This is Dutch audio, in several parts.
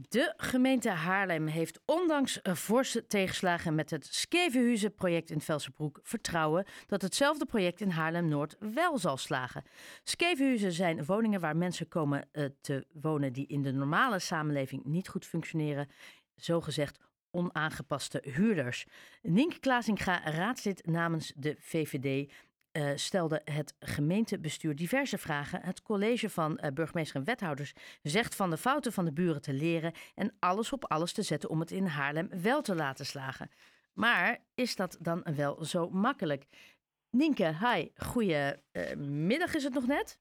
De gemeente Haarlem heeft ondanks forse tegenslagen met het Skevenhuizen-project in Velsenbroek vertrouwen dat hetzelfde project in Haarlem-Noord wel zal slagen. Skevenhuizen zijn woningen waar mensen komen uh, te wonen die in de normale samenleving niet goed functioneren, zogezegd onaangepaste huurders. Nienke Klaasinga, raadslid namens de VVD, uh, stelde het gemeentebestuur diverse vragen. Het college van uh, burgemeester en wethouders zegt van de fouten van de buren te leren en alles op alles te zetten om het in Haarlem wel te laten slagen. Maar is dat dan wel zo makkelijk? Nienke, hi, goedemiddag uh, is het nog net?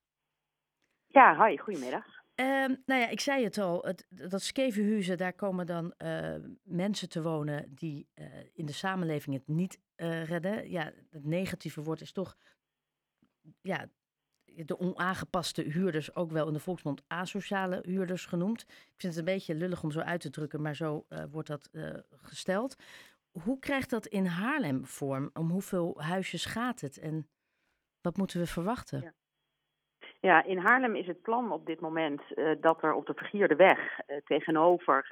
Ja, hi, goedemiddag. Uh, nou ja, ik zei het al, het, dat Skevenhuizen, daar komen dan uh, mensen te wonen die uh, in de samenleving het niet uh, redden. Ja, het negatieve woord is toch ja, de onaangepaste huurders, ook wel in de volksmond asociale huurders genoemd. Ik vind het een beetje lullig om zo uit te drukken, maar zo wordt dat gesteld. Hoe krijgt dat in Haarlem vorm? Om hoeveel huisjes gaat het en wat moeten we verwachten? Ja. In Haarlem is het plan op dit moment uh, dat er op de Vergierde Weg tegenover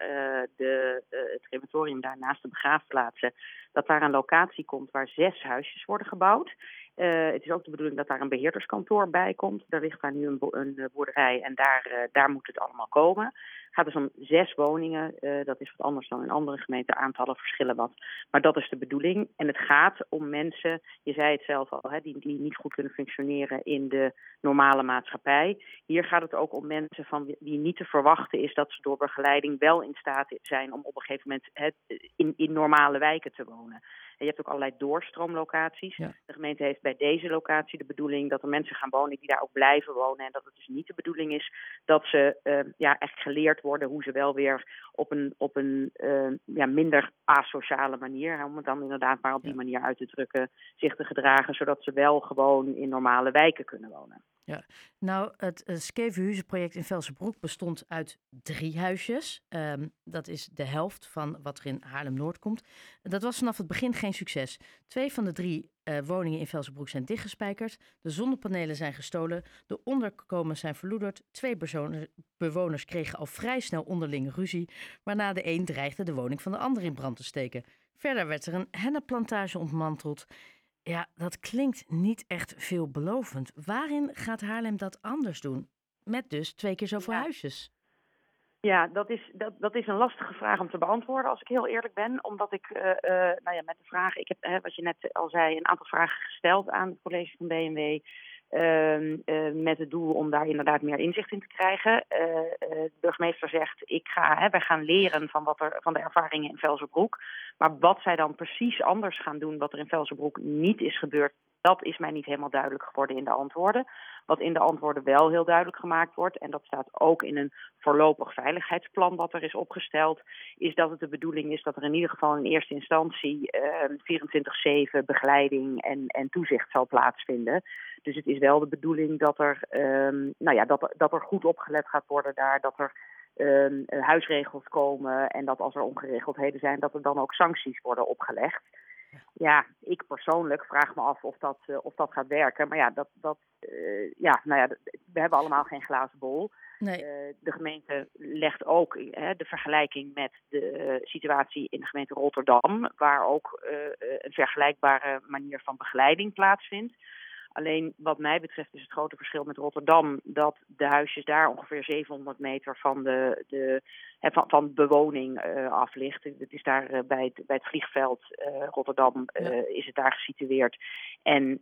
de, het crematorium daar naast de begraafplaatsen, dat daar een locatie komt waar zes huisjes worden gebouwd. Het is ook de bedoeling dat daar een beheerderskantoor bij komt. Er ligt daar nu een, een boerderij en daar, daar moet het allemaal komen gaat dus om zes woningen. Dat is wat anders dan in andere gemeenten. Aantallen verschillen wat. Maar dat is de bedoeling. En het gaat om mensen, je zei het zelf al, hè, die, die niet goed kunnen functioneren in de normale maatschappij. Hier gaat het ook om mensen van wie niet te verwachten is dat ze door begeleiding wel in staat zijn om op een gegeven moment het, in, in normale wijken te wonen. En je hebt ook allerlei doorstroomlocaties. Ja. De gemeente heeft bij deze locatie de bedoeling dat er mensen gaan wonen die daar ook blijven wonen. En dat het dus niet de bedoeling is dat ze uh, ja, echt geleerd worden hoe ze wel weer op een, op een uh, ja, minder asociale manier, om het dan inderdaad maar op die manier uit te drukken, zich te gedragen, zodat ze wel gewoon in normale wijken kunnen wonen. Ja, nou, het, Skevenhuizenproject in Velsenbroek bestond uit drie huisjes. Um, dat is de helft van wat er in Haarlem-Noord komt. Dat was vanaf het begin geen succes. Twee van de drie uh, woningen in Velsenbroek zijn dichtgespijkerd. De zonnepanelen zijn gestolen. De onderkomens zijn verloederd. Twee bewoners kregen al vrij snel onderling ruzie. Waarna de een dreigde de woning van de ander in brand te steken. Verder werd er een hennepplantage ontmanteld. Ja, dat klinkt niet echt veelbelovend. Waarin gaat Haarlem dat anders doen? Met dus twee keer zoveel ja. huisjes. Ja, dat is, dat, dat is een lastige vraag om te beantwoorden, als ik heel eerlijk ben. Omdat ik, uh, uh, nou ja, met de vraag, ik heb, hè, wat je net al zei, een aantal vragen gesteld aan het college van BMW. Uh, met het doel om daar inderdaad meer inzicht in te krijgen. de burgemeester zegt, ik ga, hè, wij gaan leren van, wat er, van de ervaringen in Velzerbroek. Maar wat zij dan precies anders gaan doen, wat er in Velzerbroek niet is gebeurd, dat is mij niet helemaal duidelijk geworden in de antwoorden. Wat in de antwoorden wel heel duidelijk gemaakt wordt, en dat staat ook in een voorlopig veiligheidsplan wat er is opgesteld, is dat het de bedoeling is dat er in ieder geval in eerste instantie uh, 24-7 begeleiding en, en toezicht zal plaatsvinden. Dus het is wel de bedoeling dat er, um, nou ja, dat, dat er goed opgelet gaat worden daar, dat er um, huisregels komen en dat als er ongeregeldheden zijn, dat er dan ook sancties worden opgelegd. Ja, ik persoonlijk vraag me af of dat, uh, of dat gaat werken. Maar ja, dat, dat, uh, ja, nou ja, we hebben allemaal geen glazen bol. Nee. Uh, de gemeente legt ook de vergelijking met de situatie in de gemeente Rotterdam, waar ook een vergelijkbare manier van begeleiding plaatsvindt. Alleen wat mij betreft is het grote verschil met Rotterdam dat de huisjes daar ongeveer 700 meter van de, de van, van bewoning uh, af ligt. Het is daar uh, bij, het, bij het vliegveld uh, Rotterdam ja. is het daar gesitueerd. En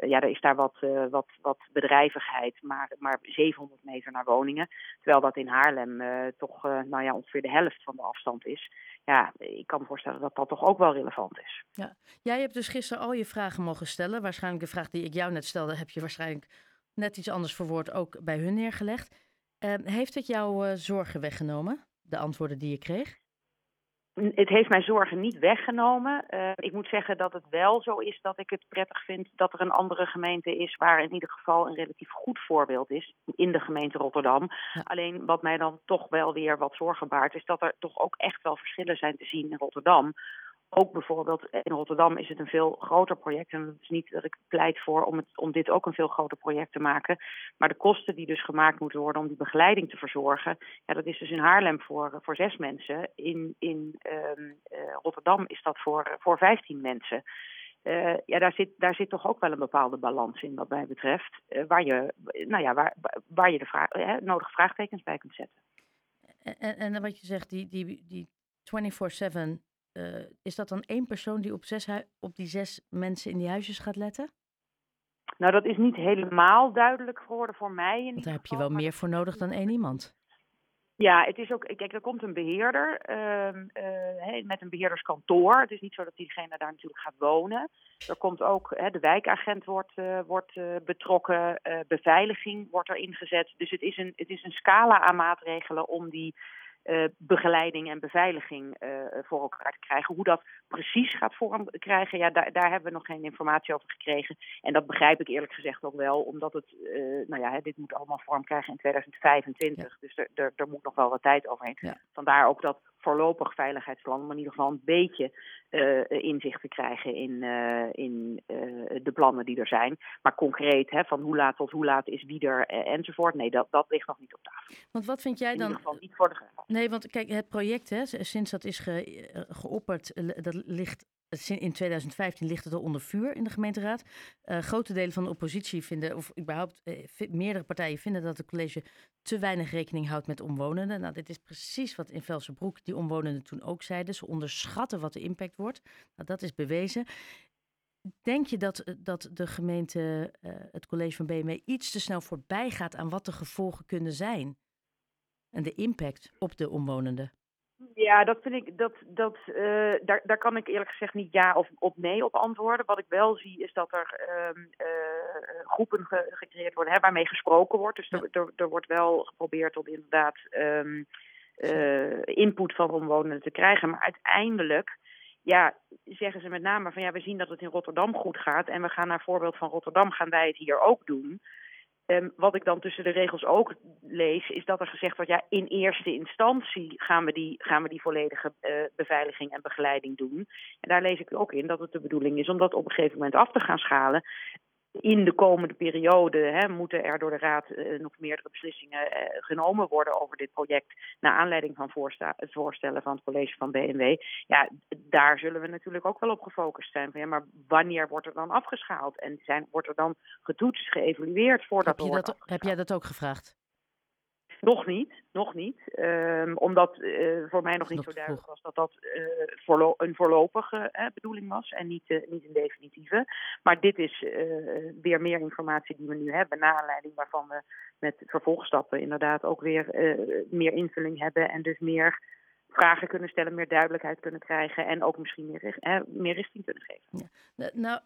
ja, er is daar wat, wat, wat bedrijvigheid, maar, maar 700 meter naar woningen. Terwijl dat in Haarlem toch nou ja, ongeveer de helft van de afstand is ja, ik kan me voorstellen dat dat toch ook wel relevant is. Ja. Jij hebt dus gisteren al je vragen mogen stellen. Waarschijnlijk de vraag die ik jou net stelde, heb je waarschijnlijk net iets anders verwoord ook bij hun neergelegd. Uh, heeft het jouw uh, zorgen weggenomen, de antwoorden die je kreeg? Het heeft mijn zorgen niet weggenomen. Uh, ik moet zeggen dat het wel zo is dat ik het prettig vind dat er een andere gemeente is waar in ieder geval een relatief goed voorbeeld is in de gemeente Rotterdam. Ja. Alleen wat mij dan toch wel weer wat zorgen baart is dat er toch ook echt wel verschillen zijn te zien in Rotterdam ook bijvoorbeeld in Rotterdam is het een veel groter project. En dat is niet dat ik pleit voor om, het, om dit ook een veel groter project te maken. Maar de kosten die dus gemaakt moeten worden om die begeleiding te verzorgen. Ja, dat is dus in Haarlem voor, voor zes mensen. In, in uh, Rotterdam is dat voor, voor 15 mensen. Ja, daar zit, daar zit toch ook wel een bepaalde balans in, wat mij betreft. Waar je, nou ja, waar, waar je de vraag, uh, nodige vraagtekens bij kunt zetten. En, en wat je zegt, die, die, die 24-7 uh, is dat dan één persoon die op, zes op die zes mensen in die huisjes gaat letten? Nou, dat is niet helemaal duidelijk geworden voor mij. Want daar heb je wel meer voor nodig dan één iemand. Ja, het is ook. Kijk, er komt een beheerder uh, uh, met een beheerderskantoor. Het is niet zo dat diegene daar natuurlijk gaat wonen. Er komt ook hè, de wijkagent wordt, uh, wordt betrokken, beveiliging wordt er ingezet. Dus het is een, het is een scala aan maatregelen om die uh, begeleiding en beveiliging uh, voor elkaar te krijgen. Hoe dat precies gaat vorm krijgen, ja, daar, daar hebben we nog geen informatie over gekregen. En dat begrijp ik eerlijk gezegd ook wel, omdat het, uh, nou ja, dit moet allemaal vorm krijgen in 2025. Ja. Dus er, er, er, moet nog wel wat tijd overheen. Ja. Vandaar ook dat voorlopig veiligheidsplan, om in ieder geval een beetje inzicht te krijgen in, in de plannen die er zijn. Maar concreet, hè, van hoe laat tot hoe laat is wie er enzovoort, nee, dat, dat ligt nog niet op tafel. Want wat vind jij dan? In ieder geval niet voor de Nee, want kijk, het project, hè, sinds dat is ge, geopperd, dat ligt in 2015 ligt het al onder vuur in de gemeenteraad. Uh, grote delen van de oppositie vinden, of überhaupt uh, meerdere partijen vinden dat het college te weinig rekening houdt met omwonenden. Nou, dit is precies wat in Velsenbroek die omwonenden toen ook zeiden. Ze onderschatten wat de impact wordt. Nou, dat is bewezen. Denk je dat, dat de gemeente, het college van BMW, iets te snel voorbij gaat aan wat de gevolgen kunnen zijn? en de impact op de omwonenden? Ja, dat vind ik, dat, dat, uh, daar, daar kan ik eerlijk gezegd niet ja of op nee op antwoorden. Wat ik wel zie is dat er uh, uh, groepen ge, gecreëerd worden hè, waarmee gesproken wordt. Dus er, er, er, wordt wel geprobeerd om inderdaad um, input van omwonenden te krijgen. Maar uiteindelijk ja, zeggen ze met name van ja, we zien dat het in Rotterdam goed gaat. En we gaan naar voorbeeld van Rotterdam, gaan wij het hier ook doen. Um, wat ik dan tussen de regels ook lees, is dat er gezegd wordt: ja, in eerste instantie gaan we die, gaan we die volledige uh, beveiliging en begeleiding doen. En daar lees ik ook in dat het de bedoeling is om dat op een gegeven moment af te gaan schalen in de komende periode hè, moeten er door de Raad uh, nog meerdere beslissingen uh, genomen worden over dit project. Naar aanleiding van het voorstellen van het college van BMW. Ja, daar zullen we natuurlijk ook wel op gefocust zijn. Van, ja, maar wanneer wordt er dan afgeschaald? En zijn, wordt er dan getoetst, geëvalueerd voordat heb wordt dat, Heb jij dat ook gevraagd? Nog niet, nog niet. Um, omdat uh, voor mij nog niet zo duidelijk was dat dat uh, voorlo een voorlopige uh, bedoeling was en niet, niet een definitieve. Maar dit is weer meer informatie die we nu hebben, naar aanleiding waarvan we met vervolgstappen inderdaad ook weer meer invulling hebben en dus meer vragen kunnen stellen, meer duidelijkheid kunnen krijgen en ook misschien meer, eh, meer richting kunnen geven. Ja. Nou,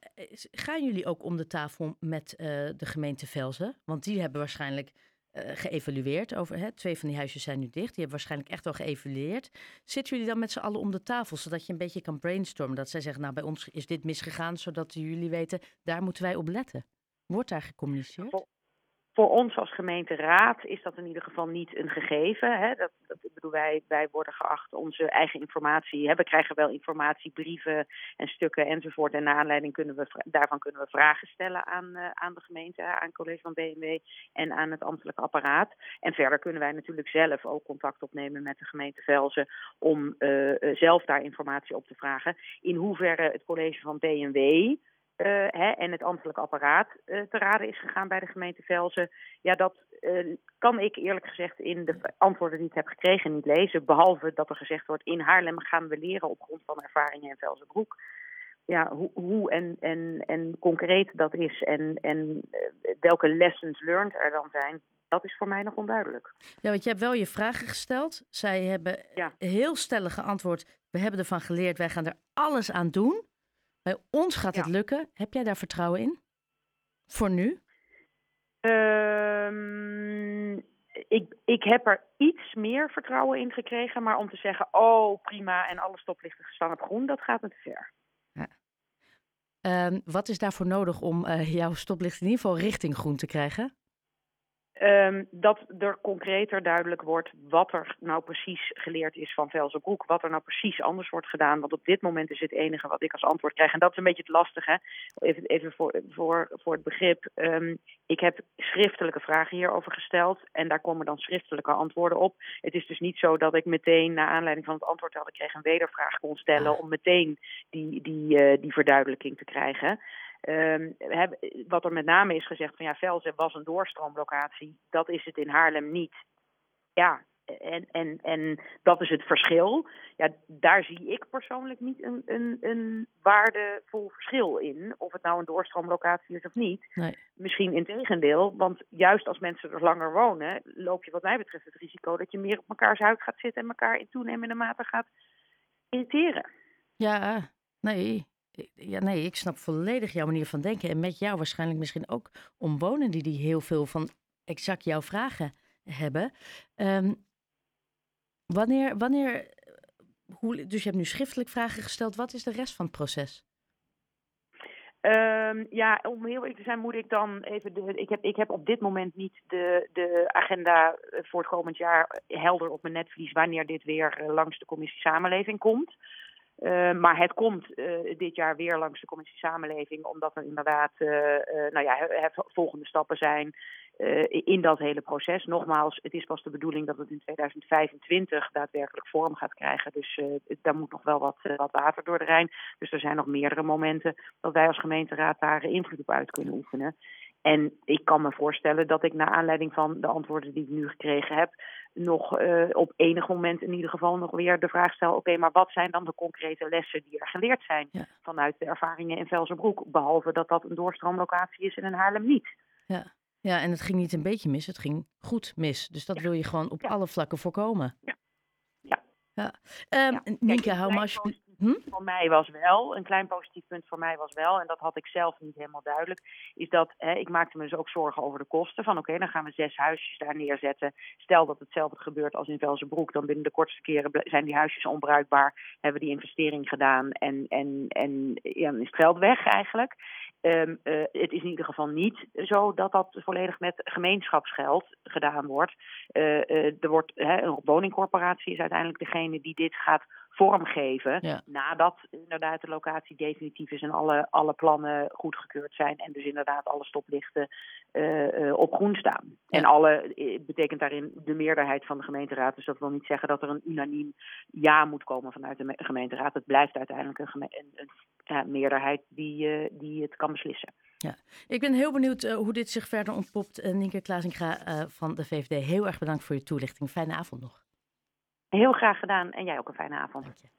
gaan jullie ook om de tafel met de gemeente Velzen? Want die hebben waarschijnlijk uh, geëvalueerd over. Hè, twee van die huisjes zijn nu dicht. Die hebben waarschijnlijk echt wel geëvalueerd. Zitten jullie dan met z'n allen om de tafel, zodat je een beetje kan brainstormen? Dat zij zeggen, nou bij ons is dit misgegaan, zodat jullie weten, daar moeten wij op letten. Wordt daar gecommuniceerd? Voor ons als gemeenteraad is dat in ieder geval niet een gegeven. Hè. Dat, dat, bedoel, wij, wij worden geacht onze eigen informatie. Hè. We krijgen wel informatie, brieven en stukken enzovoort. En naar aanleiding kunnen we, daarvan kunnen we vragen stellen aan, uh, aan de gemeente, aan het college van BMW en aan het ambtelijk apparaat. En verder kunnen wij natuurlijk zelf ook contact opnemen met de gemeente Velzen om uh, zelf daar informatie op te vragen. In hoeverre het college van BMW hè, en het ambtelijk apparaat uh, te raden is gegaan bij de gemeente Velzen. Ja, dat uh, kan ik eerlijk gezegd in de antwoorden die ik heb gekregen niet lezen. Behalve dat er gezegd wordt, in Haarlem gaan we leren op grond van ervaringen in Velzenbroek. Ja, hoe, hoe en, en, en concreet dat is en, en welke lessons learned er dan zijn, dat is voor mij nog onduidelijk. Ja, want je hebt wel je vragen gesteld. Zij hebben ja. heel stellig geantwoord. We hebben ervan geleerd, wij gaan er alles aan doen. Bij ons gaat het lukken. Heb jij daar vertrouwen in? Voor nu? Um, ik, ik heb er iets meer vertrouwen in gekregen. Maar om te zeggen, oh prima en alle stoplichten staan op groen, dat gaat me te ver. Ja. Um, wat is daarvoor nodig om uh, jouw stoplicht in ieder geval richting groen te krijgen? Um, dat er concreter duidelijk wordt wat er nou precies geleerd is van Velzenbroek. Wat er nou precies anders wordt gedaan. Want op dit moment is het enige wat ik als antwoord krijg. En dat is een beetje het lastige. Even, even voor, voor, voor het begrip. Um, ik heb schriftelijke vragen hierover gesteld. En daar komen dan schriftelijke antwoorden op. Het is dus niet zo dat ik meteen, naar aanleiding van het antwoord dat ik kreeg, een wedervraag kon stellen. Om meteen die, die, uh, die verduidelijking te krijgen. Um, heb, wat er met name is gezegd van ja, Velzen was een doorstroomlocatie. Dat is het in Haarlem niet. Ja, en, en, en dat is het verschil. Ja, daar zie ik persoonlijk niet een, een, een waardevol verschil in. Of het nou een doorstroomlocatie is of niet. Nee. Misschien in tegendeel, want juist als mensen er langer wonen, loop je wat mij betreft het risico dat je meer op mekaars huid gaat zitten en elkaar in toenemende mate gaat irriteren. Ja, nee, ja, nee, ik snap volledig jouw manier van denken. En met jou waarschijnlijk misschien ook omwonenden die heel veel van exact jouw vragen hebben. Um, wanneer, wanneer, hoe, dus je hebt nu schriftelijk vragen gesteld. Wat is de rest van het proces? Um, ja, om heel eerlijk te zijn moet ik dan even. De, ik, heb, ik heb op dit moment niet de, de agenda voor het komend jaar helder op mijn netvlies wanneer dit weer langs de commissie Samenleving komt. Uh, maar het komt uh, dit jaar weer langs de commissie Samenleving, omdat er inderdaad uh, nou ja, volgende stappen zijn in dat hele proces. Nogmaals, het is pas de bedoeling dat het in 2025 daadwerkelijk vorm gaat krijgen. Dus daar moet nog wel wat, wat water door de Rijn. Dus er zijn nog meerdere momenten dat wij als gemeenteraad daar invloed op uit kunnen oefenen. En ik kan me voorstellen dat ik naar aanleiding van de antwoorden die ik nu gekregen heb, nog uh, op enig moment in ieder geval nog weer de vraag stel: oké, okay, maar wat zijn dan de concrete lessen die er geleerd zijn ja. vanuit de ervaringen in Velzerbroek? Behalve dat dat een doorstroomlocatie is en in Haarlem niet. Ja. ja, en het ging niet een beetje mis, het ging goed mis. Dus dat ja. wil je gewoon op Ja. alle vlakken voorkomen. Ja. Ja. ja. Um, Kijk, hou maar Hm? voor mij was wel, een klein positief punt voor mij was wel, en dat had ik zelf niet helemaal duidelijk, is dat hè, ik maakte me dus ook zorgen over de kosten. Van oké, dan gaan we zes huisjes daar neerzetten. Stel dat hetzelfde gebeurt als in Velzenbroek, dan binnen de kortste keren zijn die huisjes onbruikbaar, hebben we die investering gedaan en, en, en ja, is het geld weg eigenlijk. Um, uh, het is in ieder geval niet zo dat dat volledig met gemeenschapsgeld gedaan wordt. Uh, uh, er wordt hè, een woningcorporatie is uiteindelijk degene die dit gaat vormgeven. Ja. Nadat inderdaad de locatie definitief is en alle, alle plannen goedgekeurd zijn. En dus inderdaad alle stoplichten op groen staan. Ja. En alle betekent daarin de meerderheid van de gemeenteraad. Dus dat wil niet zeggen dat er een unaniem ja moet komen vanuit de gemeenteraad. Het blijft uiteindelijk een, een, een ja, meerderheid die, die het kan beslissen. Ja. Ik ben heel benieuwd hoe dit zich verder ontpopt. Nienke Klaasinga van de VVD, heel erg bedankt voor je toelichting. Fijne avond nog. Heel graag gedaan en jij ook een fijne avond.